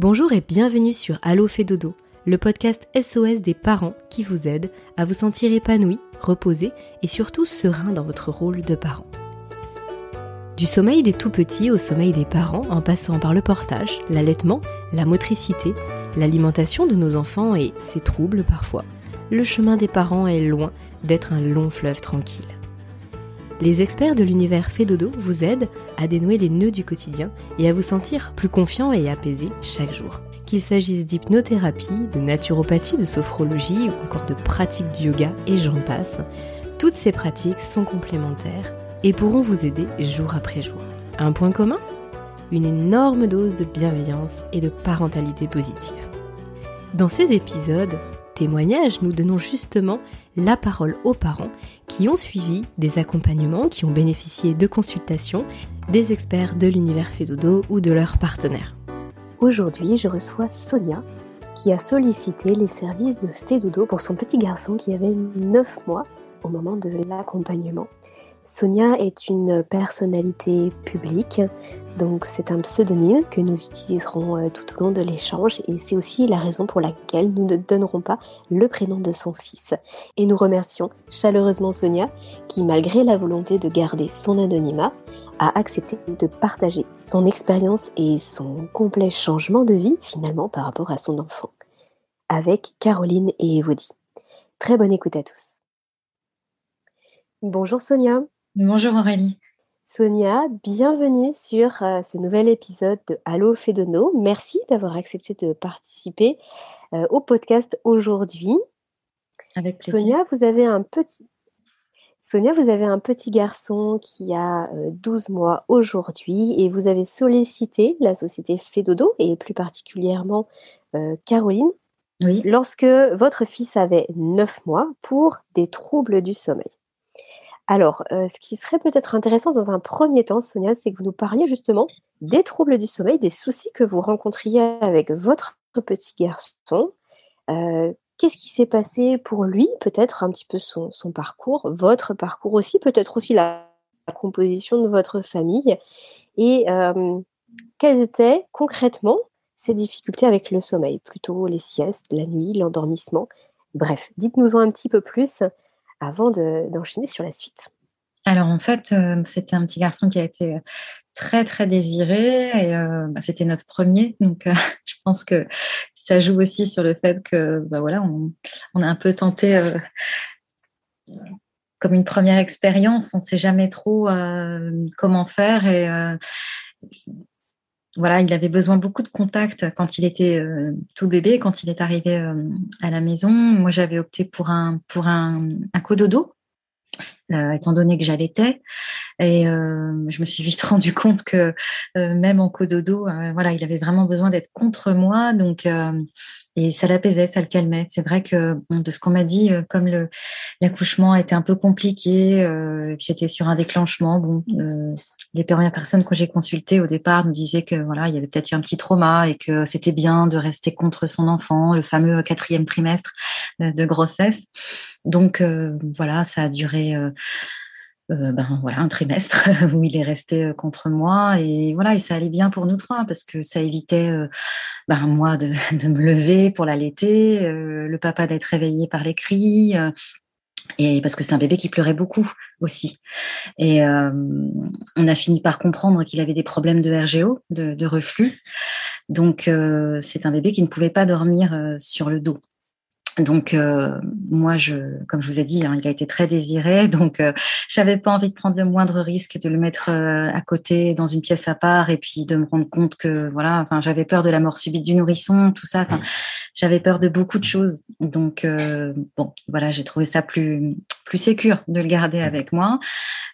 Bonjour et bienvenue sur Allo fait dodo, le podcast SOS des parents qui vous aide à vous sentir épanoui, reposé et surtout serein dans votre rôle de parent. Du sommeil des tout petits au sommeil des parents en passant par le portage, l'allaitement, la motricité, l'alimentation de nos enfants et ses troubles parfois, le chemin des parents est loin d'être un long fleuve tranquille. Les experts de l'univers Fédodo vous aident à dénouer les nœuds du quotidien et à vous sentir plus confiant et apaisé chaque jour. Qu'il s'agisse d'hypnothérapie, de naturopathie, de sophrologie ou encore de pratiques du yoga et j'en passe, toutes ces pratiques sont complémentaires et pourront vous aider jour après jour. Un point commun? Une énorme dose de bienveillance et de parentalité positive. Dans ces épisodes, témoignages, nous donnons justement la parole aux parents qui ont suivi des accompagnements, qui ont bénéficié de consultations des experts de l'univers Fédodo ou de leurs partenaires. Aujourd'hui, je reçois Sonia qui a sollicité les services de Fédodo pour son petit garçon qui avait 9 mois au moment de l'accompagnement. Sonia est une personnalité publique, donc c'est un pseudonyme que nous utiliserons euh, tout au long de l'échange et c'est aussi la raison pour laquelle nous ne donnerons pas le prénom de son fils. Et nous remercions chaleureusement Sonia qui, malgré la volonté de garder son anonymat, a accepté de partager son expérience et son complet changement de vie finalement par rapport à son enfant. Avec Caroline et Evody. Très bonne écoute à tous. Bonjour Sonia. Bonjour Aurélie. Sonia, bienvenue sur euh, ce nouvel épisode de Allo Fédono. Merci d'avoir accepté de participer euh, au podcast aujourd'hui. Avec plaisir. Sonia, vous avez un petit Sonia, vous avez un petit garçon qui a 12 euh, mois aujourd'hui et vous avez sollicité la société Fédodo et plus particulièrement Caroline oui. lorsque votre fils avait 9 mois pour des troubles du sommeil. Alors, euh, ce qui serait peut-être intéressant dans un premier temps, Sonia, c'est que vous nous parliez justement des troubles du sommeil, des soucis que vous rencontriez avec votre petit garçon. Euh, qu'est-ce qui s'est passé pour lui Peut-être un petit peu son, parcours, votre parcours aussi, peut-être aussi la, composition de votre famille? Et euh, quelles étaient concrètement ces difficultés avec le sommeil? Plutôt les siestes, la nuit, l'endormissement? Bref, dites-nous-en un petit peu plus avant d'enchaîner sur la suite. Alors en fait, euh, c'était un petit garçon qui a été euh, très très désiré et euh, bah, c'était notre premier, donc je pense que ça joue aussi sur le fait que bah, voilà, on, on, a un peu tenté comme une première expérience, on ne sait jamais trop comment faire et voilà, il avait besoin beaucoup de contact quand il était tout bébé, quand il est arrivé à la maison. Moi, j'avais opté pour un pour un, un cododo, euh, étant donné que j'allaitais. Et euh, je me suis vite rendu compte que euh, même en cododo, voilà, il avait vraiment besoin d'être contre moi. Donc, et ça l'apaisait, ça le calmait. C'est vrai que de ce qu'on m'a dit, comme le l'accouchement était un peu compliqué, j'étais sur un déclenchement. Bon, les premières personnes que j'ai consultées au départ me disaient que voilà, il y avait peut-être eu un petit trauma et que c'était bien de rester contre son enfant, le fameux quatrième trimestre de grossesse. Donc voilà, ça a duré euh, ben voilà un trimestre où il est resté euh, contre moi et voilà et ça allait bien pour nous trois parce que ça évitait euh, ben, moi de, me lever pour l'allaiter, le papa d'être réveillé par les cris et parce que c'est un bébé qui pleurait beaucoup aussi. Et on a fini par comprendre qu'il avait des problèmes de RGO, de reflux. Donc c'est un bébé qui ne pouvait pas dormir sur le dos. Donc euh, moi, je, comme je vous ai dit, hein, il a été très désiré, donc euh, j'avais pas envie de prendre le moindre risque de le mettre euh, à côté dans une pièce à part et puis de me rendre compte que voilà, enfin j'avais peur de la mort subite du nourrisson, tout ça. Enfin, j'avais peur de beaucoup de choses. Donc bon, voilà, j'ai trouvé ça plus plus sécure de le garder avec moi.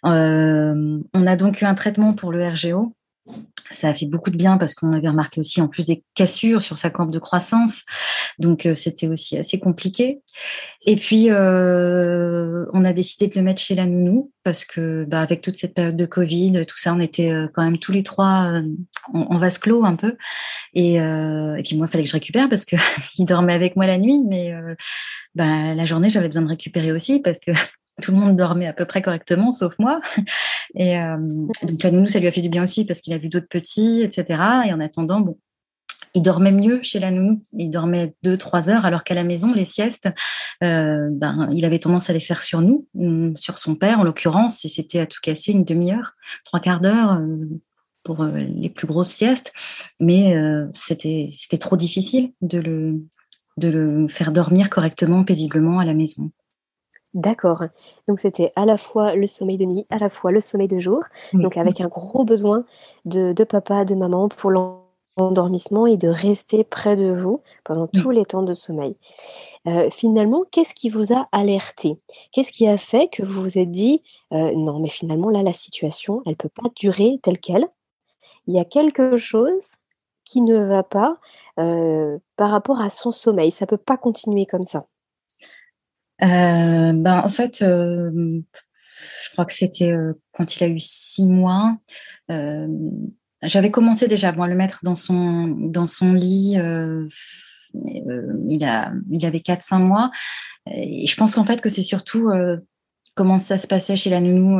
on a donc eu un traitement pour le RGO ça a fait beaucoup de bien parce qu'on avait remarqué aussi en plus des cassures sur sa courbe de croissance. Donc euh, c'était aussi assez compliqué. Et puis euh, on a décidé de le mettre chez la nounou parce que bah, avec toute cette période de Covid, tout ça, on était euh, quand même tous les trois en, vase clos un peu. Et, puis moi, il fallait que je récupère parce que il dormait avec moi la nuit, mais bah, la journée, j'avais besoin de récupérer aussi parce que tout le monde dormait à peu près correctement, sauf moi. Et euh, donc la nounou, ça lui a fait du bien aussi parce qu'il a vu d'autres petits, etc. Et en attendant, bon, il dormait mieux chez la nounou. Il dormait deux, trois heures, alors qu'à la maison, les siestes, euh, ben, il avait tendance à les faire sur nous, mm, sur son père en l'occurrence, et c'était à tout casser une demi-heure, trois quarts d'heure euh, pour euh, les plus grosses siestes. Mais c'était c'était trop difficile de le, de le faire dormir correctement, paisiblement à la maison. D'accord. Donc c'était à la fois le sommeil de nuit, à la fois le sommeil de jour. Donc avec un gros besoin de, de papa, de maman pour l'enfant endormissement et de rester près de vous pendant tous les temps de sommeil. Euh, finalement, qu'est-ce qui vous a alerté? Qu'est-ce qui a fait que vous vous êtes dit euh, non, mais finalement là, la situation, elle peut pas durer telle quelle? Il y a quelque chose qui ne va pas euh, par rapport à son sommeil. Ça peut pas continuer comme ça. Ben, en fait, je crois que c'était quand il a eu six mois j'avais commencé déjà à le mettre dans son, dans son lit. Euh, euh, il, a, il avait 4-5 mois. Et je pense qu'en fait que c'est surtout euh, comment ça se passait chez la nounou.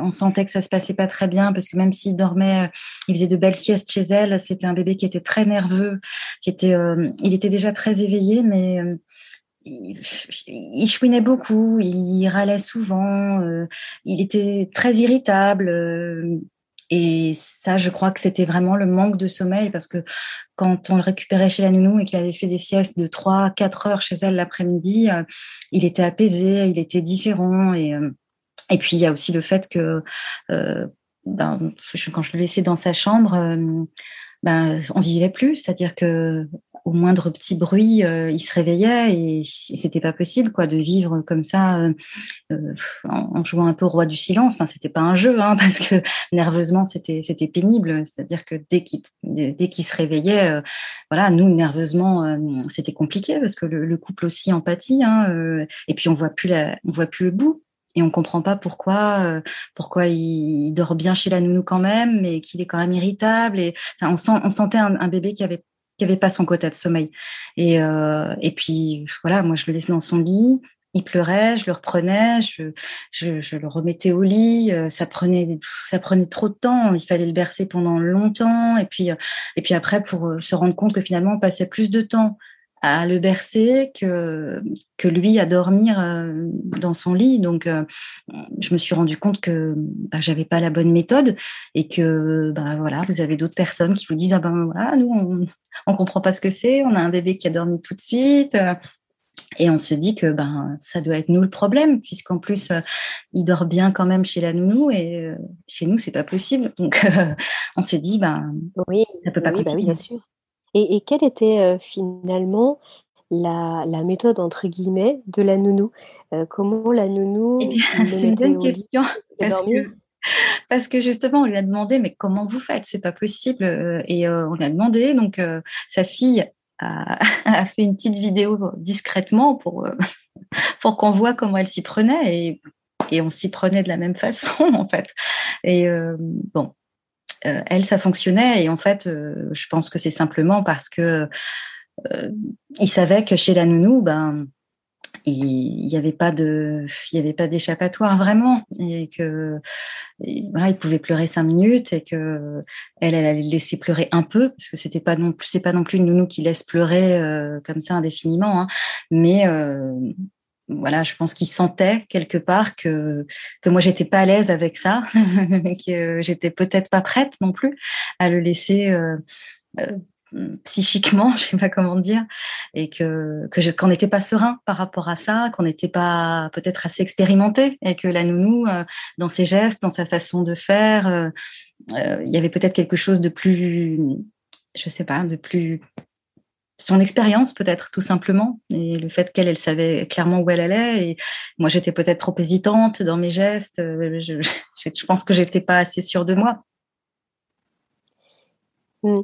on sentait que ça se passait pas très bien parce que même s'il dormait, il faisait de belles siestes chez elle. C'était un bébé qui était très nerveux, qui était, il était déjà très éveillé, mais il, il, chouinait beaucoup, il râlait souvent, il était très irritable. Et ça, je crois que c'était vraiment le manque de sommeil parce que quand on le récupérait chez la nounou et qu'il avait fait des siestes de 3, 4 heures chez elle l'après-midi, euh, il était apaisé, il était différent. Et, euh, et puis, il y a aussi le fait que euh, ben, quand je le laissais dans sa chambre, ben, on vivait plus. C'est-à-dire que au moindre petit bruit, euh, il se réveillait et, c'était pas possible quoi de vivre comme ça euh, euh, en, jouant un peu au roi du silence. Enfin, c'était pas un jeu hein, parce que nerveusement c'était c'était pénible. C'est-à-dire que dès qu'il dès qu'il se réveillait, voilà, nous nerveusement c'était compliqué parce que le, couple aussi empathie. Hein, et puis on voit plus la, on voit plus le bout et on comprend pas pourquoi pourquoi il, dort bien chez la nounou quand même mais qu'il est quand même irritable et enfin, on, sent, on sentait un, bébé qui avait qui avait pas son quota de sommeil. Et, euh, et puis voilà, moi je le laissais dans son lit, il pleurait, je le reprenais, je, je, je le remettais au lit, euh, ça prenait ça prenait trop de temps, il fallait le bercer pendant longtemps, et puis et puis après pour euh, se rendre compte que finalement on passait plus de temps à le bercer que, que lui à dormir euh, dans son lit. Donc, euh, je me suis rendu compte que bah, j'avais pas la bonne méthode et que bah, voilà, vous avez d'autres personnes qui vous disent ah ben voilà, nous on, on comprend pas ce que c'est, on a un bébé qui a dormi tout de suite. Et on se dit que ben ça doit être nous le problème puisqu'en plus il dort bien quand même chez la nounou et chez nous c'est pas possible donc on s'est dit ben oui ça peut pas bah oui, bien sûr et, quelle était finalement la, méthode entre guillemets de la nounou? Comment la nounou eh C'est une bonne question. parce que, justement on lui a demandé mais comment vous faites? C'est pas possible et on lui a demandé donc sa fille a, fait une petite vidéo discrètement pour pour qu'on voit comment elle s'y prenait et, et on s'y prenait de la même façon en fait. Et bon, euh, elle, ça fonctionnait. Et en fait, euh, je pense que c'est simplement parce que euh, il savait que chez la nounou, ben, il n'y avait pas de, il y avait pas d'échappatoire vraiment, et que voilà, il pouvait pleurer cinq minutes et que elle, elle allait le laisser pleurer un peu parce que c'était pas non plus, c'est pas non plus une nounou qui laisse pleurer comme ça indéfiniment, hein, mais voilà, je pense qu'il sentait quelque part que que moi j'étais pas à l'aise avec ça, que j'étais peut-être pas prête non plus à le laisser euh, euh, psychiquement, je sais pas comment dire, et que que qu'on n'était pas serein par rapport à ça, qu'on n'était pas peut-être assez expérimenté, et que la nounou, euh, dans ses gestes, dans sa façon de faire, il y avait peut-être quelque chose de plus, je sais pas, de plus son expérience peut-être tout simplement et le fait qu'elle elle savait clairement où elle allait et moi j'étais peut-être trop hésitante dans mes gestes euh, je, je pense que j'étais pas assez sûre de moi mmh.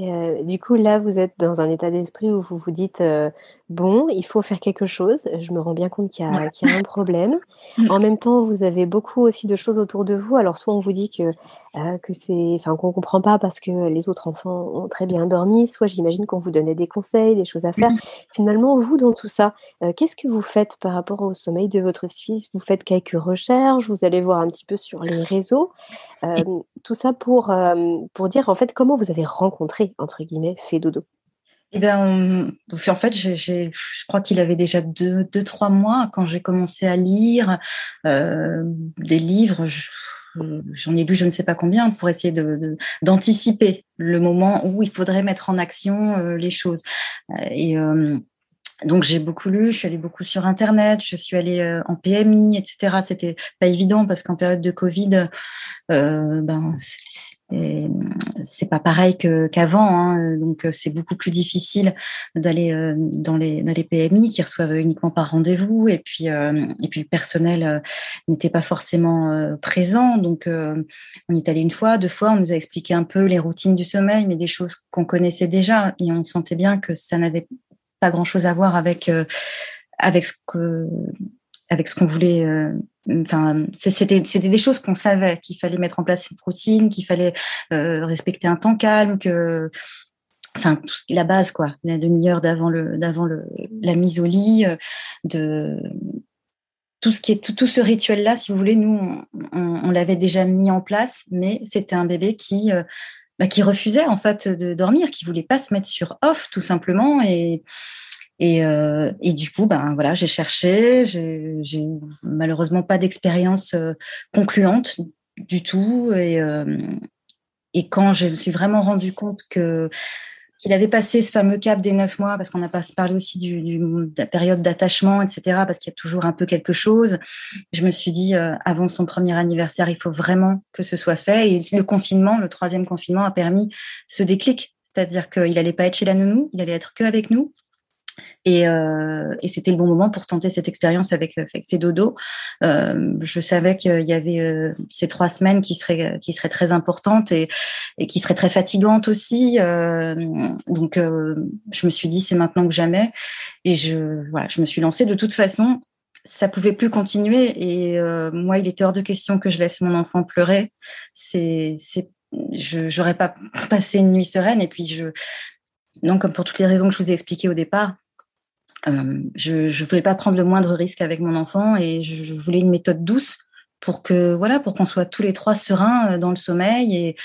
euh, du coup, là, vous êtes dans un état d'esprit où vous vous dites euh, bon, il faut faire quelque chose. Je me rends bien compte qu'il y, a un problème. En même temps, vous avez beaucoup aussi de choses autour de vous. Alors, soit on vous dit que euh, que c'est, enfin, qu'on comprend pas parce que les autres enfants ont très bien dormi, soit j'imagine qu'on vous donnait des conseils, des choses à faire. Finalement, vous, dans tout ça, euh, qu'est-ce que vous faites par rapport au sommeil de votre fils? Vous faites quelques recherches, vous allez voir un petit peu sur les réseaux, euh, tout ça pour, pour dire en fait comment vous avez rencontré, entre guillemets, fait dodo? eh bien, en fait, je crois qu'il avait déjà deux, deux, trois mois quand j'ai commencé à lire euh, des livres. J'en ai lu je ne sais pas combien pour essayer d'anticiper le moment où il faudrait mettre en action euh, les choses. Et euh, donc j'ai beaucoup lu, je suis allée beaucoup sur internet, je suis allée en PMI, etc. C'était pas évident parce qu'en période de Covid, ben c'est pas pareil qu'avant, hein, donc euh, c'est beaucoup plus difficile d'aller euh, dans les PMI qui reçoivent uniquement par rendez-vous. Et puis euh, et puis le personnel n'était pas forcément présent, donc on y est allé une fois, deux fois, on nous a expliqué un peu les routines du sommeil, mais des choses qu'on connaissait déjà. Et on sentait bien que ça n'avait pas grand-chose à voir avec avec ce que avec ce qu'on voulait. Euh, enfin, c'était des choses qu'on savait qu'il fallait mettre en place cette routine, qu'il fallait euh, respecter un temps calme, que enfin tout la base quoi, la demi-heure d'avant le d'avant le la mise au lit, euh, de tout ce qui est tout, tout ce rituel là, si vous voulez, nous on, l'avait déjà mis en place, mais c'était un bébé qui bah, qui refusait en fait de dormir, qui voulait pas se mettre sur off tout simplement et et, euh, et, du coup, ben voilà, j'ai cherché, j'ai malheureusement pas d'expérience euh, concluante du tout. Et, euh, et quand je me suis vraiment rendu compte que qu'il avait passé ce fameux cap des neuf mois, parce qu'on a parlé aussi du, du, de la période d'attachement, etc., parce qu'il y a toujours un peu quelque chose. Je me suis dit, euh, avant son premier anniversaire, il faut vraiment que ce soit fait. Et le confinement, le troisième confinement, a permis ce déclic. C'est-à-dire qu'il n'allait pas être chez la nounou, il allait être que avec nous. Et, euh, et c'était le bon moment pour tenter cette expérience avec, avec Fedodo. Euh, je savais qu'il y avait euh, ces trois semaines qui seraient, qui seraient très importantes et, et qui seraient très fatigantes aussi. Euh, donc, euh, je me suis dit, c'est maintenant que jamais. Et je, voilà, je me suis lancée. De toute façon, ça pouvait plus continuer. Et euh, moi, il était hors de question que je laisse mon enfant pleurer. C'est, c'est, je n'aurais pas passé une nuit sereine. Et puis, je, non, comme pour toutes les raisons que je vous ai expliquées au départ, euh, je ne voulais pas prendre le moindre risque avec mon enfant et je, voulais une méthode douce pour que voilà pour qu'on soit tous les trois sereins euh, dans le sommeil et,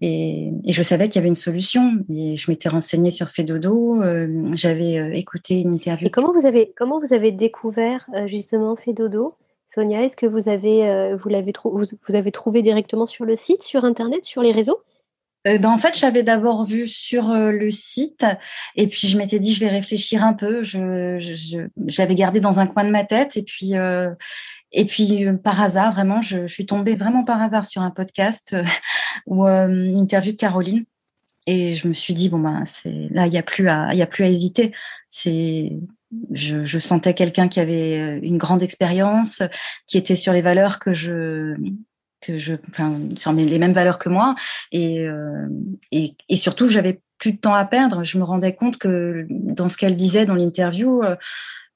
et, je savais qu'il y avait une solution et je m'étais renseignée sur Fedodo euh, j'avais écouté une interview. Et comment vous avez comment vous avez découvert justement Fedodo Sonia est-ce que vous avez vous l'avez vous avez trouvé directement sur le site sur internet sur les réseaux? Euh, ben, en fait, j'avais d'abord vu sur euh, le site et puis je m'étais dit je vais réfléchir un peu. Je, j'avais gardé dans un coin de ma tête et puis euh, et puis par hasard vraiment, je, suis tombée vraiment par hasard sur un podcast ou une interview de Caroline et je me suis dit bon ben c'est là il y a plus à il y a plus à hésiter. C'est je sentais quelqu'un qui avait une grande expérience, qui était sur les valeurs que je que je, enfin, sur les mêmes valeurs que moi, et, euh, et, et, surtout, j'avais plus de temps à perdre. Je me rendais compte que dans ce qu'elle disait dans l'interview, euh,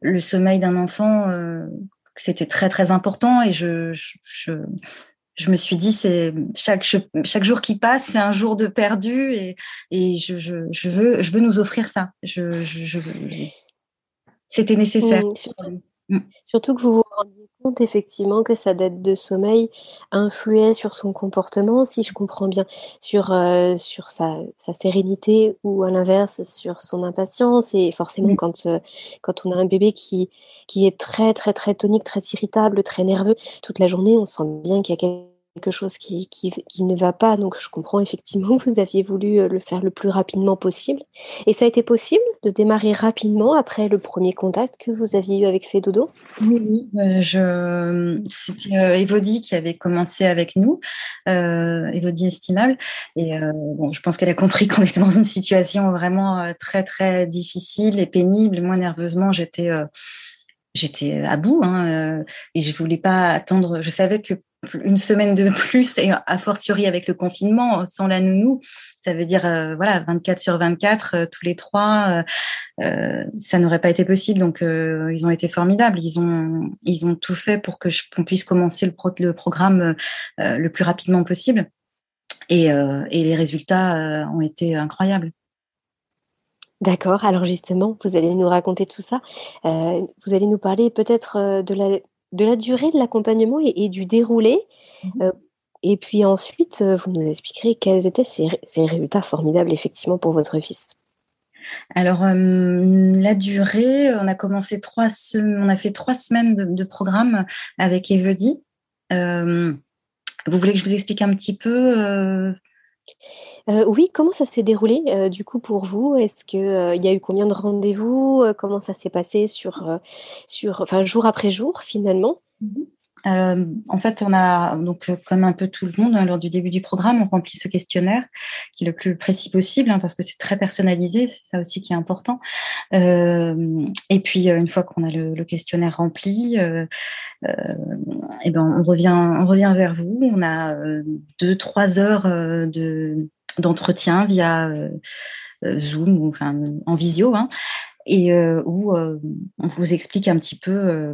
le sommeil d'un enfant, euh, c'était très très important, et je, je, je, me suis dit, c'est chaque chaque jour qui passe, c'est un jour de perdu, et, et je, je, veux je veux nous offrir ça. Je, je, c'était nécessaire. Mm. Surtout que vous vous rendiez compte effectivement que sa dette de sommeil influait sur son comportement, si je comprends bien, sur, euh, sur sa, sa, sérénité ou à l'inverse sur son impatience. Et forcément, quand, euh, quand on a un bébé qui, qui est très, très, très tonique, très irritable, très nerveux, toute la journée, on sent bien qu'il y a quelque quelque chose qui, qui, ne va pas. Donc je comprends effectivement que vous aviez voulu euh, le faire le plus rapidement possible. Et ça a été possible de démarrer rapidement après le premier contact que vous aviez eu avec Fedodo Oui, oui. Euh, je... C'était euh, Evody qui avait commencé avec nous, euh, Evody Estimable. Et bon, je pense qu'elle a compris qu'on était dans une situation vraiment très, très difficile et pénible. Moi, nerveusement, j'étais j'étais à bout hein, et je voulais pas attendre. Je savais que une semaine de plus et a fortiori avec le confinement sans la nounou ça veut dire euh, voilà 24 sur 24 euh, tous les trois euh, ça n'aurait pas été possible. Donc ils ont été formidables. Ils ont ils ont tout fait pour que qu'on puisse commencer le, le programme le plus rapidement possible. Et, et les résultats ont été incroyables. D'accord. Alors justement, vous allez nous raconter tout ça. vous allez nous parler peut-être de la de la durée de l'accompagnement et, du déroulé. Mmh euh, et puis ensuite, euh, vous nous expliquerez quels étaient ces, résultats formidables, effectivement, pour votre fils. Alors, la durée, on a commencé trois, on a fait trois semaines de, programme avec Evody. vous voulez que je vous explique un petit peu oui, comment ça s'est déroulé, du coup pour vous? Est-ce qu'il il y a eu combien de rendez-vous? comment ça s'est passé sur, sur jour après jour finalement? Mmh en fait, on a donc comme un peu tout le monde, hein, lors du début du programme, on remplit ce questionnaire qui est le plus précis possible, hein, parce que c'est très personnalisé, c'est ça aussi qui est important. et puis une fois qu'on a le questionnaire rempli, et ben on revient on revient vers vous. On a, deux, trois heures, de d'entretien via euh, euh, Zoom ou en visio, hein, et euh, où on vous explique un petit peu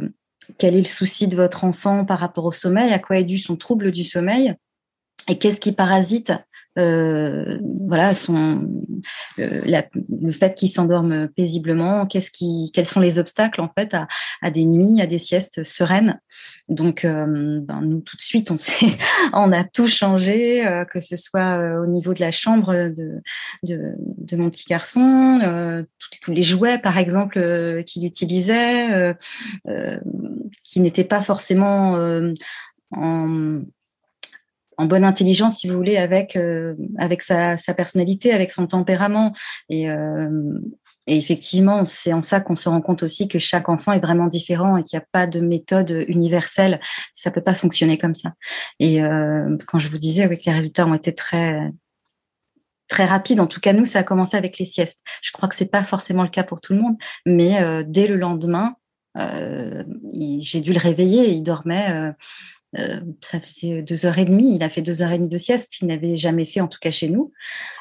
quel est le souci de votre enfant par rapport au sommeil, à quoi est dû son trouble du sommeil, et qu'est-ce qui parasite euh, voilà, son, euh, le fait qu'il s'endorme paisiblement, qu'est-ce qui, quels sont les obstacles en fait à, à des nuits, à des siestes sereines. Donc, euh, ben, nous tout de suite, on sait, on a tout changé, euh, que ce soit au niveau de la chambre de, de, de mon petit garçon, tous les jouets par exemple qu'il utilisait, qui n'étaient pas forcément en en bonne intelligence, si vous voulez, avec euh, avec sa, sa, personnalité, avec son tempérament. Et, euh, et effectivement, c'est en ça qu'on se rend compte aussi que chaque enfant est vraiment différent et qu'il n'y a pas de méthode universelle. Ça peut pas fonctionner comme ça. Et euh, quand je vous disais oui, que les résultats ont été très très rapides, en tout cas nous, ça a commencé avec les siestes. Je crois que c'est pas forcément le cas pour tout le monde, mais euh, dès le lendemain, euh, j'ai dû le réveiller. Il dormait euh, ça faisait deux heures et demie. Il a fait deux heures et demie de sieste qu'il n'avait jamais fait, en tout cas chez nous.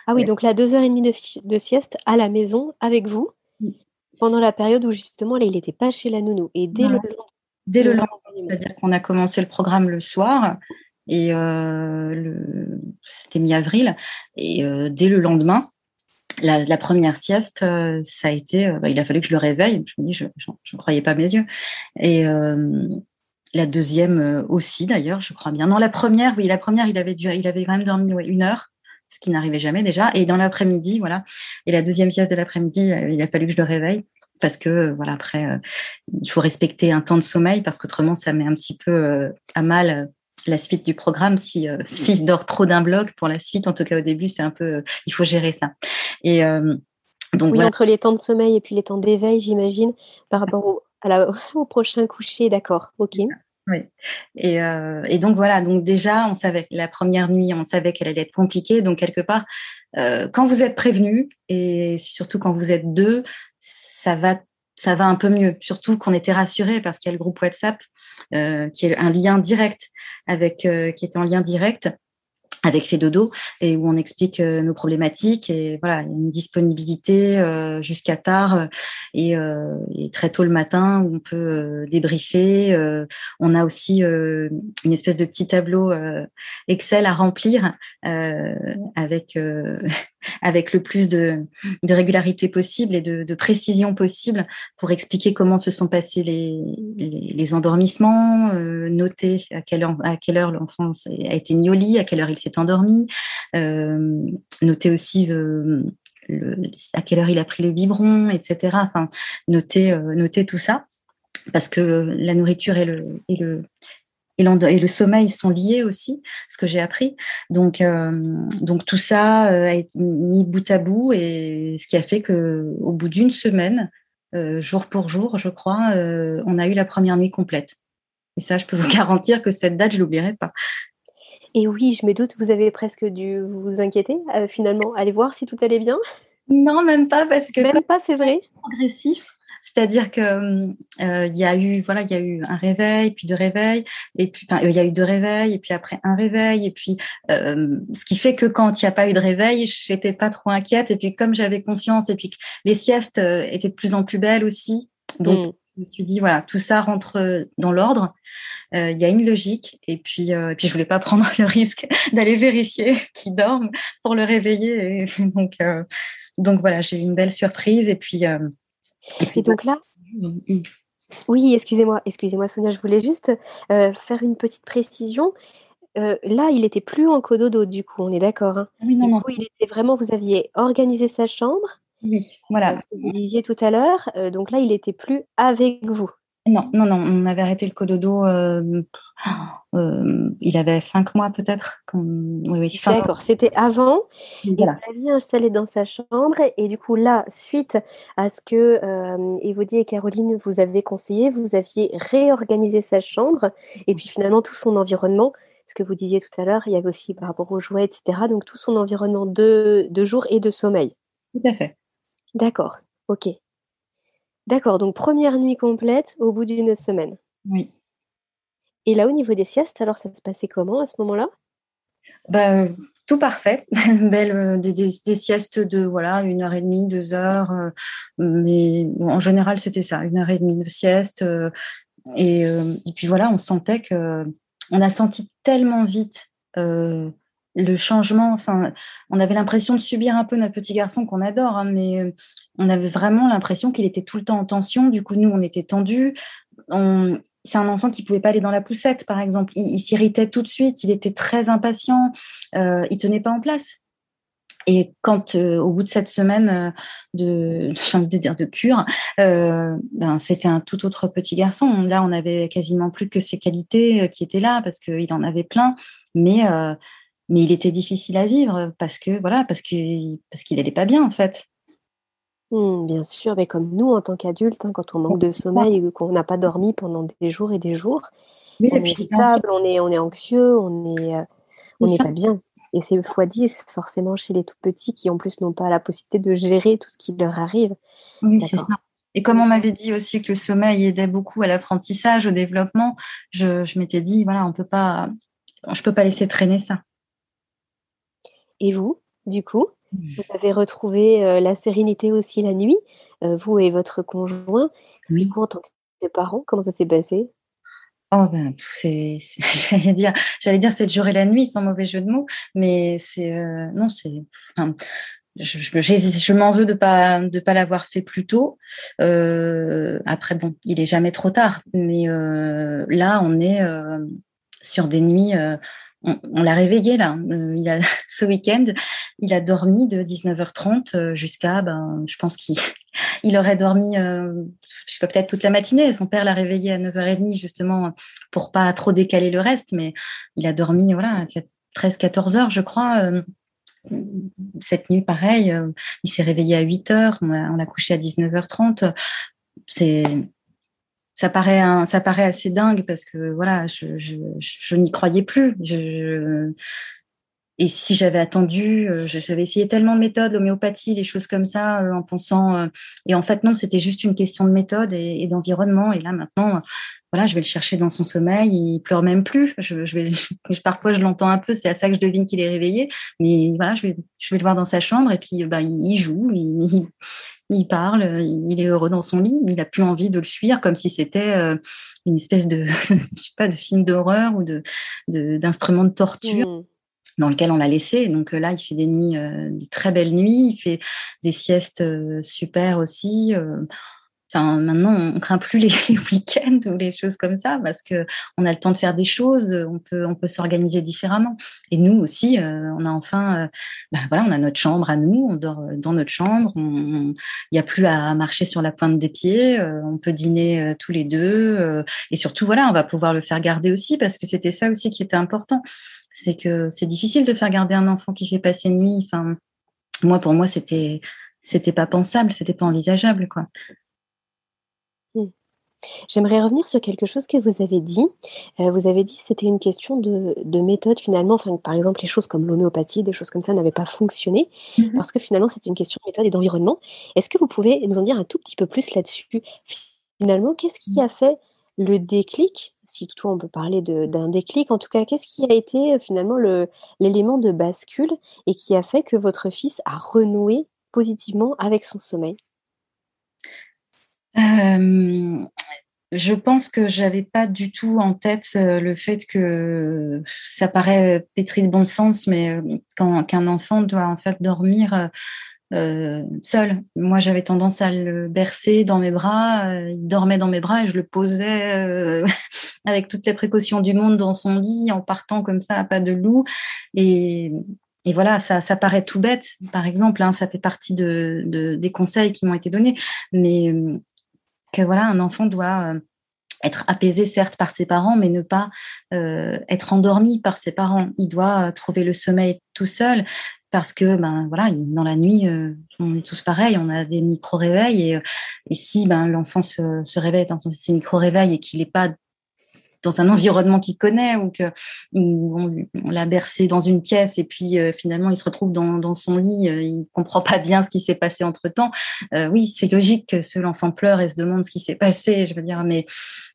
Ah oui, donc là, deux heures et demie de, sieste à la maison avec vous pendant la période où justement il n'était pas chez la nounou. Et dès le lendemain. Dès le lendemain, c'est-à-dire qu'on a commencé le programme le soir et euh, c'était mi-avril et euh, dès le lendemain. La, première sieste, ça a été, bah, il a fallu que je le réveille. Je me dis, je ne croyais pas mes yeux. Et, la deuxième euh, aussi, d'ailleurs, je crois bien. Non, la première, oui, la première, il avait, dû, il avait quand même dormi une heure, ce qui n'arrivait jamais déjà. Et dans l'après-midi, voilà. Et la deuxième pièce de l'après-midi, euh, il a fallu que je le réveille parce que euh, voilà après il faut respecter un temps de sommeil parce qu'autrement ça met un petit peu à mal la suite du programme si s'il dort trop d'un bloc pour la suite en tout cas au début c'est un peu il faut gérer ça et donc oui, entre les temps de sommeil et puis les temps d'éveil j'imagine par rapport au, au prochain coucher d'accord ok oui. Et, euh, et, donc voilà, donc déjà, on savait la première nuit, on savait qu'elle allait être compliquée. Donc quelque part, euh, quand vous êtes prévenu et surtout quand vous êtes deux, ça va, ça va un peu mieux. Surtout qu'on était rassurés parce qu'il y a le groupe WhatsApp euh, qui est un lien direct avec, qui est en lien direct avec Fedodo et où on explique euh, nos problématiques et voilà une disponibilité euh, jusqu'à tard euh, et, et, très tôt le matin où on peut débriefer. on a aussi une espèce de petit tableau Excel à remplir avec avec le plus de, de régularité possible et de, de, précision possible pour expliquer comment se sont passés les, les, endormissements, euh, noter à quelle heure, à quelle heure l'enfant a été mis au lit, à quelle heure il s'est endormi, euh, noter aussi euh, à quelle heure il a pris le biberon, etc. Enfin, noter, euh, noter tout ça parce que la nourriture et le, et le, et, le sommeil sont liés aussi, ce que j'ai appris. Donc, donc tout ça a été mis bout à bout et ce qui a fait que au bout d'une semaine, jour pour jour, je crois, on a eu la première nuit complète. Et ça, je peux vous garantir que cette date, je l'oublierai pas. Et oui, je me doute, vous avez presque dû vous inquiéter finalement. Allez voir si tout allait bien? Non, même pas parce que même pas, c'est vrai? Progressif. C'est-à-dire que euh, il y a eu voilà, il y a eu un réveil, puis deux réveils, et puis enfin il y a eu deux réveils, et puis après un réveil, et puis euh, ce qui fait que quand il n'y a pas eu de réveil, j'étais pas trop inquiète, et puis comme j'avais confiance, et puis que les siestes euh, étaient de plus en plus belles aussi, donc mmh. Je me suis dit voilà, tout ça rentre dans l'ordre. Il y a une logique, et puis et puis je voulais pas prendre le risque d'aller vérifier qu'il dorme pour le réveiller, et donc donc voilà, j'ai eu une belle surprise, et puis et donc là, oui, excusez-moi, excusez-moi Sonia, je voulais juste euh, faire une petite précision. Euh, là, il était plus en cododo, du coup, on est d'accord. Hein? Oui, non, non. il était vraiment, vous aviez organisé sa chambre Oui, voilà. vous disiez tout à l'heure, donc là, il n'était plus avec vous. Non, non, non, on avait arrêté le cododo. Euh, euh, il avait cinq mois peut-être. Oui, oui, D'accord, c'était avant. Voilà. Et vous installé dans sa chambre. Et du coup, là, suite à ce que euh, et Caroline vous avez conseillé, vous aviez réorganisé sa chambre et puis finalement tout son environnement. Ce que vous disiez tout à l'heure, il y avait aussi par rapport aux jouets, etc. Donc tout son environnement de, de jour et de sommeil. Tout à fait. D'accord, ok. D'accord, donc première nuit complète au bout d'une semaine. Oui. Et là, au niveau des siestes, alors ça se passait comment à ce moment-là? Bah, Tout parfait. Belle, euh, des, siestes de voilà une heure et demie, deux heures. Euh, mais en général, c'était ça, une heure et demie de sieste. Euh, et, et, puis voilà, on sentait que on a senti tellement vite le changement. Enfin, on avait l'impression de subir un peu notre petit garçon qu'on adore, hein, mais on avait vraiment l'impression qu'il était tout le temps en tension. Du coup, nous, on était tendus. C'est un enfant qui pouvait pas aller dans la poussette, par exemple. Il, s'irritait tout de suite. Il était très impatient. Euh, il tenait pas en place. Et quand, euh, au bout de cette semaine euh, de, j'ai envie de dire de cure, euh, ben, c'était un tout autre petit garçon. Là, on avait quasiment plus que ses qualités qui étaient là parce qu'il en avait plein. Mais mais il était difficile à vivre parce que voilà parce que parce qu'il allait pas bien en fait. Mmh, bien sûr, mais comme nous en tant qu'adultes, hein, quand on manque de sommeil ou qu'on n'a pas dormi pendant des jours et des jours, on est irritable, on est, on est anxieux, on est, euh, on n'est pas bien. Et c'est fois 10 forcément chez les tout petits qui en plus n'ont pas la possibilité de gérer tout ce qui leur arrive. Oui, c'est ça. Et comme on m'avait dit aussi que le sommeil aidait beaucoup à l'apprentissage, au développement, je, je m'étais dit voilà, on peut pas, je peux pas laisser traîner ça. Et vous, du coup, mmh. vous avez retrouvé euh, la sérénité aussi la nuit, euh, vous et votre conjoint. Oui. Du coup, en tant que parents, comment ça s'est passé? Oh ben, c'est, j'allais dire, j'allais dire c'est le jour et la nuit, sans mauvais jeu de mots, mais c'est euh, non, c'est. je, je, m'en veux de pas de pas l'avoir fait plus tôt. après bon, il est jamais trop tard, mais là on est sur des nuits on, l'a réveillé là. Euh, il a, ce week-end, il a dormi de 19h30 euh, jusqu'à, ben, je pense qu'il il aurait dormi, euh, je sais peut-être toute la matinée. Son père l'a réveillé à 9h30 justement pour pas trop décaler le reste, mais il a dormi, voilà, 13-14 heures, je crois. cette nuit, pareil, il s'est réveillé à 8 heures, on on a couché à 19h30. C'est ça paraît ça paraît assez dingue parce que voilà, je, je, je n'y croyais plus. Je, et si j'avais attendu, euh, j'avais essayé tellement de méthodes, l'homéopathie, des choses comme ça, euh, en pensant. Euh, et en fait, non, c'était juste une question de méthode et, d'environnement. Et là, maintenant, voilà, je vais le chercher dans son sommeil. Il pleure même plus. Je, je vais, parfois, je l'entends un peu. C'est à ça que je devine qu'il est réveillé. Mais voilà, je vais, je vais le voir dans sa chambre et puis, bah, il, joue. Il, il parle, il est heureux dans son lit, il n'a plus envie de le suivre comme si c'était euh, une espèce de, je sais pas, de film d'horreur ou de d'instrument de, torture. Mmh. dans lequel on l'a laissé. Donc euh, là, il fait des nuits, euh, des très belles nuits, il fait des siestes super aussi maintenant, on craint plus les, week-ends ou les choses comme ça parce que on a le temps de faire des choses, on peut, on peut s'organiser différemment. Et nous aussi, euh, on a enfin, euh, bah, voilà, on a notre chambre à nous, on dort dans notre chambre, il n'y a plus à marcher sur la pointe des pieds, euh, on peut dîner tous les deux, et surtout, voilà, on va pouvoir le faire garder aussi parce que c'était ça aussi qui était important. C'est que c'est difficile de faire garder un enfant qui fait passer une nuit. Enfin, moi, pour moi, c'était c'était pas pensable, c'était pas envisageable, quoi. J'aimerais revenir sur quelque chose que vous avez dit. Euh, vous avez dit que c'était une question de, méthode finalement. Enfin, par exemple, les choses comme l'homéopathie, des choses comme ça n'avaient pas fonctionné mmh parce que finalement, c'est une question de méthode et d'environnement. Est-ce que vous pouvez nous en dire un tout petit peu plus là-dessus? Finalement, qu'est-ce qui a fait le déclic? Si toutefois on peut parler d'un déclic, en tout cas, qu'est-ce qui a été finalement l'élément de bascule et qui a fait que votre fils a renoué positivement avec son sommeil? Euh, je pense que j'avais pas du tout en tête euh, le fait que ça paraît pétri de bon sens, mais euh, quand qu'un enfant doit en fait dormir seul. Moi, j'avais tendance à le bercer dans mes bras. il dormait dans mes bras et je le posais avec toutes les précautions du monde dans son lit en partant comme ça pas de loup. Et et voilà, ça, ça paraît tout bête, par exemple, hein, ça fait partie de, des conseils qui m'ont été donnés, mais que voilà, un enfant doit être apaisé certes par ses parents, mais ne pas euh, être endormi par ses parents. Il doit trouver le sommeil tout seul parce que ben voilà, dans la nuit, euh, on est tous pareils, on a des micro réveils et, si ben l'enfant se, se réveille dans ces micro réveils et qu'il n'est pas dans un environnement qu'il connaît ou que on, l'a bercé dans une pièce et puis euh, finalement il se retrouve dans, son lit, euh, il comprend pas bien ce qui s'est passé entre temps. Euh, oui, c'est logique que l'enfant pleure et se demande ce qui s'est passé. Je veux dire, mais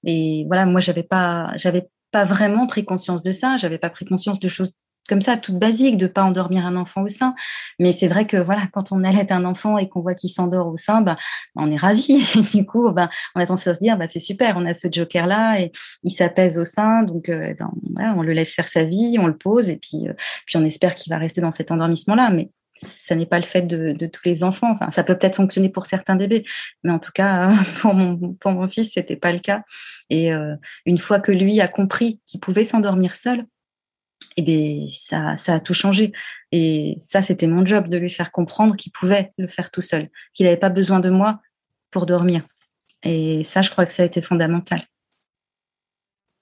et voilà, moi j'avais pas, j'avais pas vraiment pris conscience de ça. J'avais pas pris conscience de choses comme ça, toute basique, de pas endormir un enfant au sein. Mais c'est vrai que voilà, quand on allait un enfant et qu'on voit qu'il s'endort au sein, bah, on est ravi. du coup, bah, on a tendance à se dire, bah, c'est super, on a ce joker là et il s'apaise au sein, donc euh, ben, on le laisse faire sa vie, on le pose et puis euh, puis on espère qu'il va rester dans cet endormissement là. Mais ça n'est pas le fait de, tous les enfants. Enfin, ça peut peut-être fonctionner pour certains bébés, mais en tout cas, pour mon, pour mon fils, c'était pas le cas. Et euh, une fois que lui a compris qu'il pouvait s'endormir seul, eh bien, ça, ça a tout changé. Et ça, c'était mon job de lui faire comprendre qu'il pouvait le faire tout seul, qu'il n'avait pas besoin de moi pour dormir. Et ça, je crois que ça a été fondamental.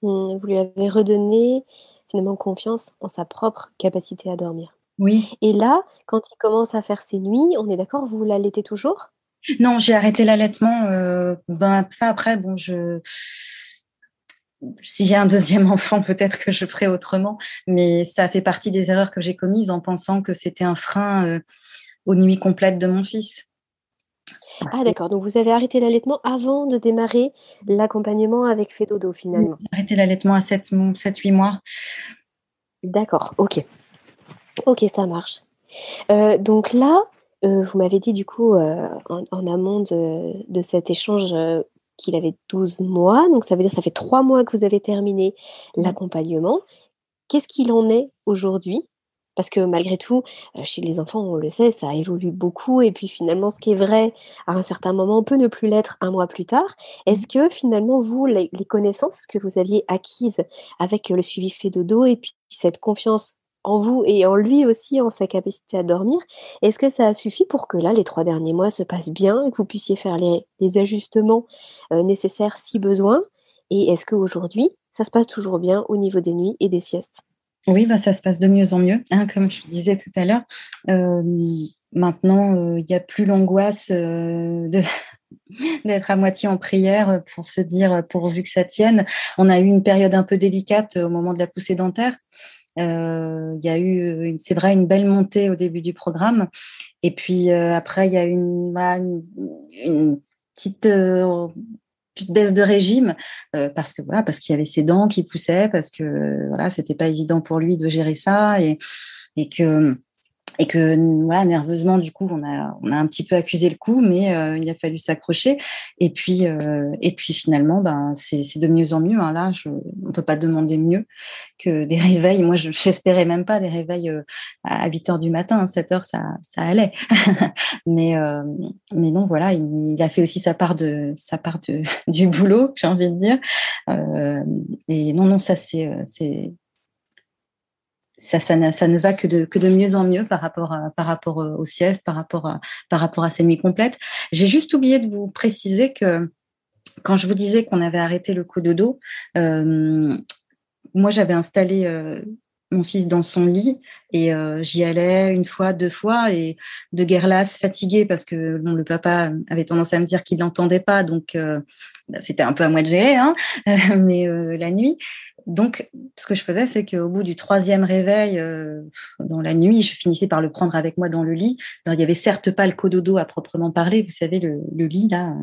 Mmh, vous lui avez redonné finalement confiance en sa propre capacité à dormir. Oui. Et là, quand il commence à faire ses nuits, on est d'accord, vous l'allaitez toujours? Non, j'ai arrêté l'allaitement. Euh, ben, ça, après, bon, je si j'ai un deuxième enfant, peut-être que je ferai autrement, mais ça fait partie des erreurs que j'ai commises en pensant que c'était un frein euh, aux nuits complètes de mon fils. Ah d'accord, donc vous avez arrêté l'allaitement avant de démarrer l'accompagnement avec Fédodo finalement. Arrêté l'allaitement à 7-8 mois. D'accord, ok. Ok, ça marche. Euh, donc là, euh, vous m'avez dit du coup en, amont de, de, cet échange qu'il avait 12 mois, donc ça veut dire que ça fait trois mois que vous avez terminé mmh. l'accompagnement. Qu'est-ce qu'il en est aujourd'hui? Parce que malgré tout, euh, chez les enfants, on le sait, ça évolue beaucoup. Et puis finalement, ce qui est vrai à un certain moment peut ne plus l'être un mois plus tard. Mmh. Est-ce que finalement, vous, les, connaissances que vous aviez acquises avec le suivi fait dodo et puis cette confiance en vous et en lui aussi, en sa capacité à dormir. Est-ce que ça a suffi pour que là, les trois derniers mois se passent bien et que vous puissiez faire les, ajustements euh, nécessaires si besoin? Et est-ce qu'aujourd'hui, ça se passe toujours bien au niveau des nuits et des siestes? Oui, bah, ça se passe de mieux en mieux, hein, comme je disais tout à l'heure. Euh, maintenant, euh, il n'y a plus l'angoisse d'être à moitié en prière pour se dire pourvu que ça tienne. On a eu une période un peu délicate au moment de la poussée dentaire. Euh, il y a eu, c'est vrai, une belle montée au début du programme. Et puis euh, après, il y a eu une, une, petite euh, baisse de régime parce que voilà parce qu'il y avait ses dents qui poussaient parce que voilà c'était pas évident pour lui de gérer ça et et que et que voilà nerveusement du coup on a on a un petit peu accusé le coup mais euh, il a fallu s'accrocher. Et puis euh, et puis finalement ben c'est de mieux en mieux hein. là je, on peut pas demander mieux que des réveils. Moi je j'espérais même pas des réveils euh, à 8 heures du matin. 7 heures ça ça allait. Mais mais non voilà il, il, a fait aussi sa part de sa part de du boulot j'ai envie de dire. Et non non ça c'est c'est ça, ça, ne, va que de, que de mieux en mieux par rapport, à, par rapport aux siestes, par rapport à, par rapport à ces nuits complètes. J'ai juste oublié de vous préciser que quand je vous disais qu'on avait arrêté le coup de dos, euh, moi j'avais installé euh, mon fils dans son lit et euh, j'y allais une fois, deux fois et de guerre lasse, fatiguée parce que bon, le papa avait tendance à me dire qu'il n'entendait pas, donc euh, bah, c'était un peu à moi de gérer, hein, mais euh, la nuit. Donc, ce que je faisais, c'est qu'au bout du troisième réveil, dans la nuit, je finissais par le prendre avec moi dans le lit. Alors, il y avait certes pas le cododo à proprement parler, vous savez, le, le lit là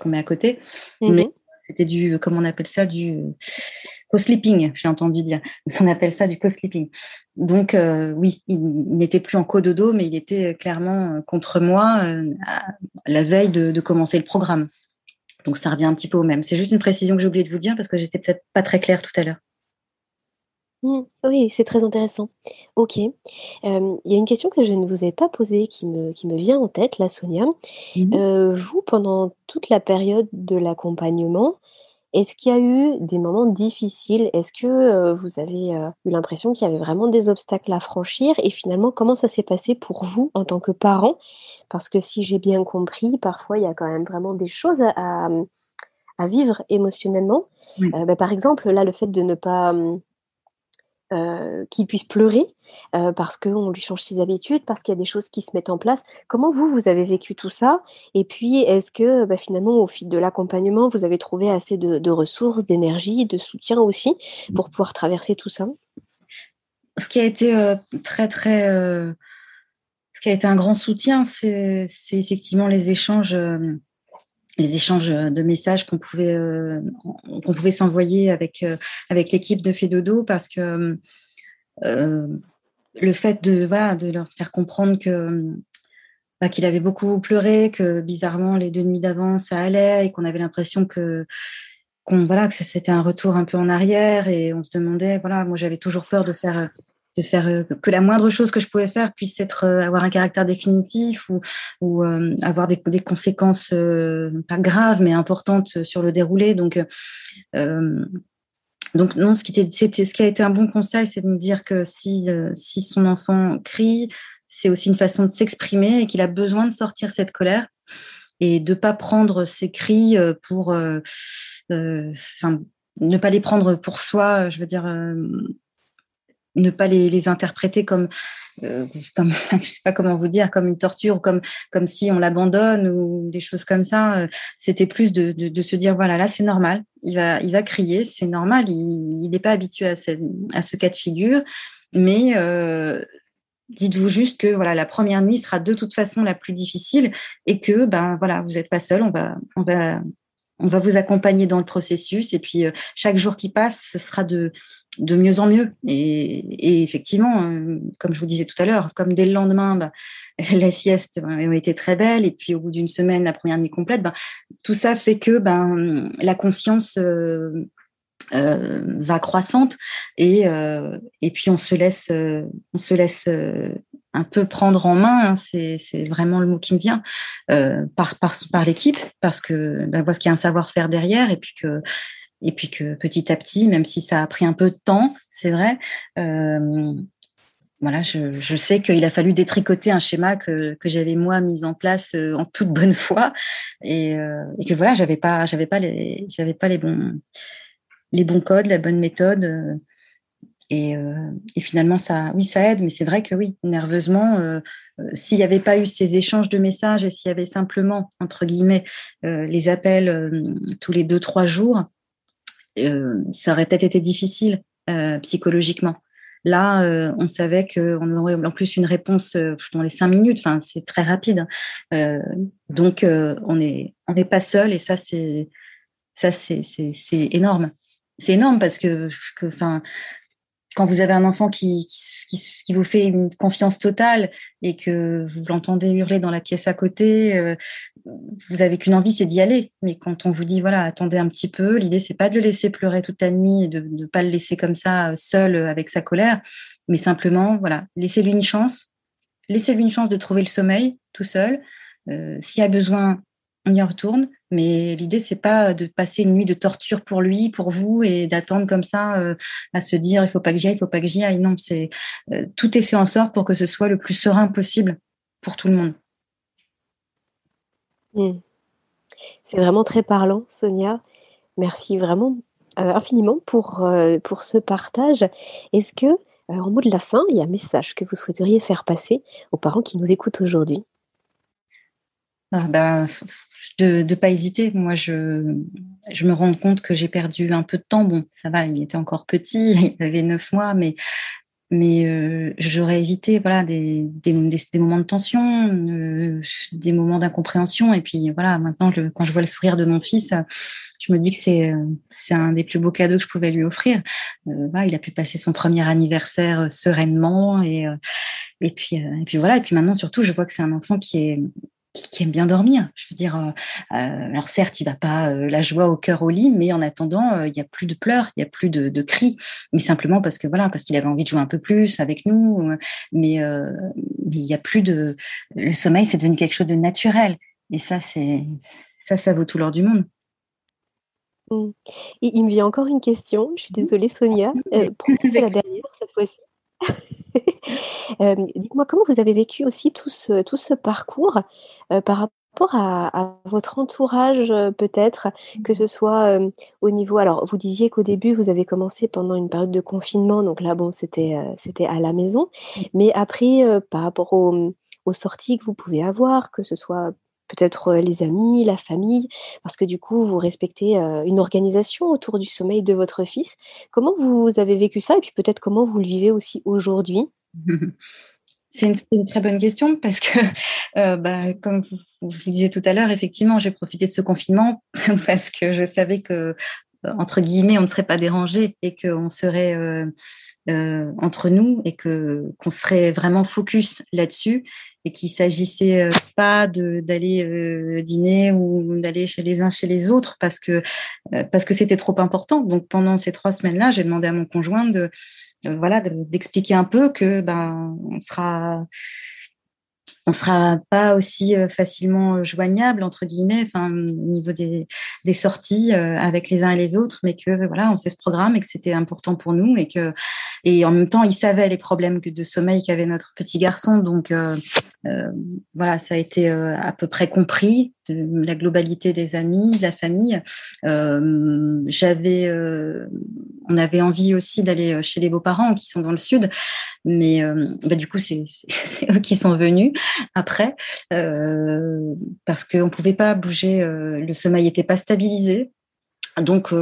qu'on met à côté, mmh mais c'était du, comment on appelle ça, du co-sleeping, j'ai entendu dire. On appelle ça du co-sleeping. Donc, euh, oui, il n'était plus en co-dodo, mais il était clairement euh, contre moi euh, la veille de, commencer le programme. Donc, ça revient un petit peu au même. C'est juste une précision que j'ai oublié de vous dire parce que j'étais peut-être pas très claire tout à l'heure. Mmh, oui, c'est très intéressant. Ok. il y a une question que je ne vous ai pas posée qui me, qui me vient en tête, là, Sonia. Mmh vous, pendant toute la période de l'accompagnement, Est-ce qu'il y a eu des moments difficiles? Est-ce que vous avez eu l'impression qu'il y avait vraiment des obstacles à franchir? Et finalement, comment ça s'est passé pour vous en tant que parent? Parce que si j'ai bien compris, parfois il y a quand même vraiment des choses à, à vivre émotionnellement. Bah, par exemple, là, le fait de ne pas euh, qu'il puisse pleurer euh, parce qu'on lui change ses habitudes, parce qu'il y a des choses qui se mettent en place. Comment vous, vous avez vécu tout ça? Et puis, est-ce que bah, finalement, au fil de l'accompagnement, vous avez trouvé assez de, ressources, d'énergie, de soutien aussi pour pouvoir traverser tout ça? Ce qui a été euh, très, très... ce qui a été un grand soutien, c'est effectivement les échanges les échanges de messages qu'on pouvait euh, pouvait s'envoyer avec euh, avec l'équipe de Fedodo parce que euh, le fait de voilà de leur faire comprendre que bah, qu'il avait beaucoup pleuré que bizarrement les deux nuits d'avant ça allait et qu'on avait l'impression que qu'on voilà que c'était un retour un peu en arrière et on se demandait voilà moi j'avais toujours peur de faire de faire euh, que la moindre chose que je pouvais faire puisse être euh, avoir un caractère définitif ou, ou euh, avoir des, des conséquences pas graves mais importantes sur le déroulé. Donc donc non, ce qui, était, c'était, ce qui a été un bon conseil, c'est de me dire que si, si son enfant crie, c'est aussi une façon de s'exprimer et qu'il a besoin de sortir cette colère et de pas prendre ses cris pour, enfin, ne pas les prendre pour soi. Je veux dire, ne pas les, les interpréter comme, euh, comme je sais pas comment vous dire, comme une torture, comme comme si on l'abandonne ou des choses comme ça. Euh, c'était plus de, de, se dire voilà là c'est normal, il va il va crier, c'est normal, il n'est pas habitué à ce, à ce cas de figure, mais euh, dites-vous juste que voilà la première nuit sera de toute façon la plus difficile et que ben voilà vous n'êtes pas seul, on va on va on va vous accompagner dans le processus et puis euh, chaque jour qui passe, ce sera de mieux en mieux. Et, effectivement, euh, comme je vous disais tout à l'heure, comme dès le lendemain, bah, la sieste a été très belle, et puis au bout d'une semaine, la première nuit complète, bah, tout ça fait que ben, la confiance euh, va croissante, et, puis on se laisse un peu prendre en main, hein, c'est vraiment le mot qui me vient, par, par, l'équipe, parce que ben, parce qu'il y a un savoir-faire derrière, et puis que petit à petit, même si ça a pris un peu de temps, c'est vrai, euh, voilà, je, sais qu'il a fallu détricoter un schéma que, j'avais moi mis en place euh, en toute bonne foi et, euh, que voilà, j'avais pas, pas les bons codes, la bonne méthode. Euh, et, finalement, ça, oui, ça aide, mais c'est vrai que oui, nerveusement, s'il n'y avait pas eu ces échanges de messages et s'il y avait simplement, entre guillemets, les appels tous les deux, trois jours, euh, ça aurait peut-être été difficile euh, psychologiquement. Là, euh, on savait qu'on aurait en plus une réponse dans les cinq minutes. Enfin, c'est très rapide. donc, on n'est on pas seul et ça, c'est ça, c'est énorme. C'est énorme parce que, enfin, quand vous avez un enfant qui, qui, vous fait une confiance totale et que vous l'entendez hurler dans la pièce à côté, euh, vous avez qu'une envie, c'est d'y aller. Mais quand on vous dit, voilà, attendez un petit peu, l'idée, c'est pas de le laisser pleurer toute la nuit et de ne pas le laisser comme ça, euh, seul euh, avec sa colère, mais simplement, voilà, laissez-lui une chance. Laissez-lui une chance de trouver le sommeil tout seul. Euh, S'il y a besoin, on y retourne. Mais l'idée, c'est pas de passer une nuit de torture pour lui, pour vous, et d'attendre comme ça euh, à se dire il faut pas que j'y aille, il faut pas que j'y aille. Non, c'est euh, tout est fait en sorte pour que ce soit le plus serein possible pour tout le monde. Hmm. C'est vraiment très parlant, Sonia. Merci vraiment euh, infiniment pour, pour ce partage. Est-ce que, en mot de la fin, il y a un message que vous souhaiteriez faire passer aux parents qui nous écoutent aujourd'hui? Ah, ben, de ne pas hésiter. Moi, je, je me rends compte que j'ai perdu un peu de temps. Bon, ça va, il était encore petit, il avait neuf mois, mais, mais euh, j'aurais évité voilà, des, des, des, moments de tension, euh, des moments d'incompréhension. Et puis voilà, maintenant, quand je vois le sourire de mon fils, je me dis que c'est c'est un des plus beaux cadeaux que je pouvais lui offrir. Euh, il a pu passer son premier anniversaire sereinement et et puis et puis voilà. Et puis maintenant, surtout, je vois que c'est un enfant qui est qui, aime bien dormir. Je veux dire, euh, euh, alors certes, il va pas euh, la joie au cœur au lit, mais en attendant, il y a plus de pleurs, il y a plus de, de, cris, mais simplement parce que voilà, parce qu'il avait envie de jouer un peu plus avec nous, mais, il y a plus de le sommeil, c'est devenu quelque chose de naturel, et ça, c'est ça, ça vaut tout l'or du monde. Mmh. Et il me vient encore une question, je suis mmh. désolée Sonia, euh, la dernière cette fois-ci. Euh, dites-moi comment vous avez vécu aussi tout ce, tout ce parcours euh, par rapport à, votre entourage peut-être, que mmh. ce soit au niveau. Alors, vous disiez qu'au début vous avez commencé pendant une période de confinement, donc là bon c'était c'était à la maison, mais après par rapport aux sorties que vous pouvez avoir, que ce soit peut-être les amis, la famille, parce que du coup, vous respectez une organisation autour du sommeil de votre fils. Comment vous avez vécu ça et puis peut-être comment vous le vivez aussi aujourd'hui? C'est une, très bonne question parce que, bah, comme vous, vous, le disiez tout à l'heure, effectivement, j'ai profité de ce confinement parce que je savais que, entre guillemets, on ne serait pas dérangé et qu'on serait entre nous et qu'on serait vraiment focus là-dessus et qu'il s'agissait euh, pas d'aller euh, dîner ou d'aller chez les uns chez les autres parce que euh, parce que c'était trop important. Donc pendant ces trois semaines-là, j'ai demandé à mon conjoint de voilà d'expliquer un peu que ben on sera on sera pas aussi facilement joignable entre guillemets, enfin au niveau des, sorties avec les uns et les autres, mais que voilà, on sait ce programme et que c'était important pour nous et que et en même temps, il savait les problèmes de sommeil qu'avait notre petit garçon, donc euh, voilà, ça a été euh, à peu près compris de la globalité des amis, de la famille. Euh, j'avais, on avait envie aussi d'aller chez les beaux-parents qui sont dans le sud, mais bah, du coup c'est eux qui sont venus après parce qu'on pouvait pas bouger, le sommeil n'était pas stabilisé. Donc,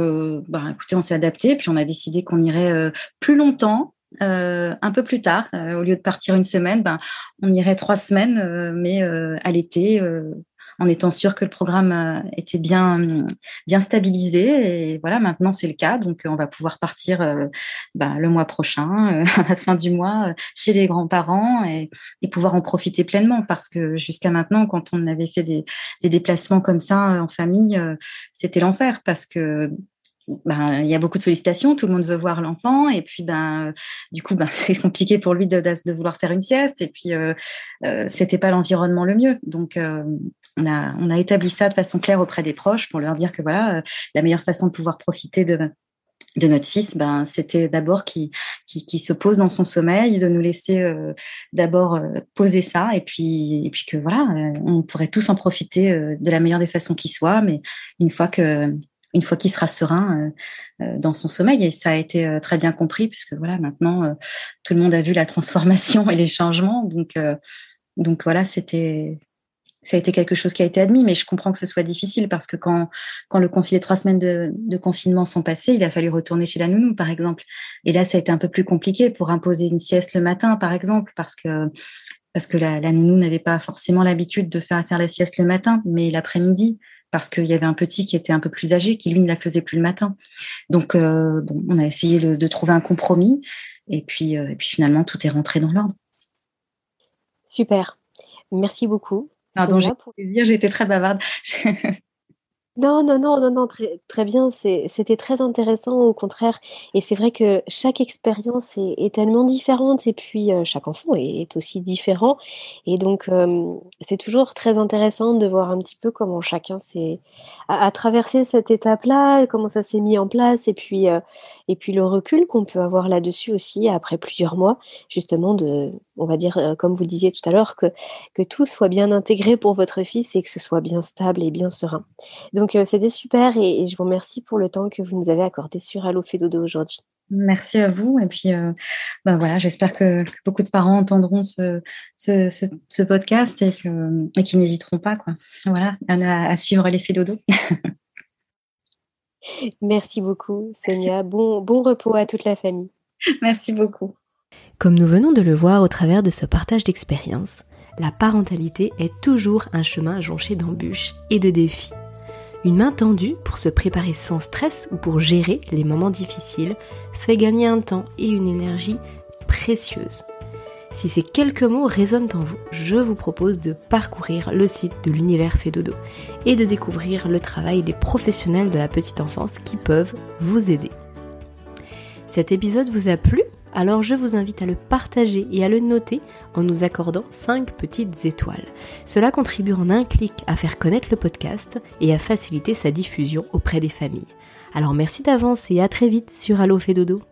bah, écoutez, on s'est adapté, puis on a décidé qu'on irait plus longtemps euh, un peu plus tard, euh, au lieu de partir une semaine, ben, on irait trois semaines, euh, mais à l'été, en étant sûr que le programme était bien, bien stabilisé. Et voilà, maintenant c'est le cas, donc on va pouvoir partir ben, le mois prochain, à la fin du mois, chez les grands-parents et, pouvoir en profiter pleinement, parce que jusqu'à maintenant, quand on avait fait des, des déplacements comme ça en famille, c'était l'enfer, parce que ben, il y a beaucoup de sollicitations, tout le monde veut voir l'enfant, et puis ben, du coup, ben, c'est compliqué pour lui de, de, vouloir faire une sieste, et puis euh, euh, c'était pas l'environnement le mieux. Donc, euh, on, a, on a établi ça de façon claire auprès des proches pour leur dire que voilà, euh, la meilleure façon de pouvoir profiter de, de notre fils, ben, c'était d'abord qu'il qui, se pose dans son sommeil, de nous laisser euh, d'abord poser ça, et puis, et puis que voilà, on pourrait tous en profiter de la meilleure des façons qui soit, mais une fois que une fois qu'il sera serein euh, euh, dans son sommeil. Et ça a été euh, très bien compris puisque voilà, maintenant tout le monde a vu la transformation et les changements. Donc, donc voilà, c'était ça a été quelque chose qui a été admis, mais je comprends que ce soit difficile parce que quand, quand le confinement, trois semaines de, confinement sont passées, il a fallu retourner chez la nounou, par exemple. Et là, ça a été un peu plus compliqué pour imposer une sieste le matin, par exemple, parce que parce que la, la nounou n'avait pas forcément l'habitude de faire faire la sieste le matin, mais l'après-midi parce qu'il y avait un petit qui était un peu plus âgé, qui lui ne la faisait plus le matin. Donc, euh, bon, on a essayé de, trouver un compromis, et puis, euh, et puis finalement, tout est rentré dans l'ordre. Super. Merci beaucoup. Pardon, j'ai pour plaisir, j'ai été très bavarde. Non, non, non, non, non, très, très bien. c'était très intéressant, au contraire. Et c'est vrai que chaque expérience est, tellement différente, et puis chaque enfant est, aussi différent. Et donc, c'est toujours très intéressant de voir un petit peu comment chacun s'est a, traversé cette étape-là, comment ça s'est mis en place, et puis, et puis le recul qu'on peut avoir là-dessus aussi après plusieurs mois, justement, de, on va dire, euh, comme vous le disiez tout à l'heure, que, que tout soit bien intégré pour votre fils et que ce soit bien stable et bien serein. Donc, euh, c'était super et, je vous remercie pour le temps que vous nous avez accordé sur Allo Dodo aujourd'hui. Merci à vous. Et puis, ben voilà, j'espère que, beaucoup de parents entendront ce, ce, podcast et, et qu'ils n'hésiteront pas quoi. Voilà, à, à suivre l'effet dodo. Merci beaucoup, Sonia. Bon, bon repos à toute la famille. Merci beaucoup. Comme nous venons de le voir au travers de ce partage d'expériences, la parentalité est toujours un chemin jonché d'embûches et de défis. Une main tendue pour se préparer sans stress ou pour gérer les moments difficiles fait gagner un temps et une énergie précieuse. Si ces quelques mots résonnent en vous, je vous propose de parcourir le site de l'univers fait dodo et de découvrir le travail des professionnels de la petite enfance qui peuvent vous aider. Cet épisode vous a plu? Alors je vous invite à le partager et à le noter en nous accordant 5 petites étoiles. Cela contribue en un clic à faire connaître le podcast et à faciliter sa diffusion auprès des familles. Alors merci d'avance et à très vite sur Allo fait dodo.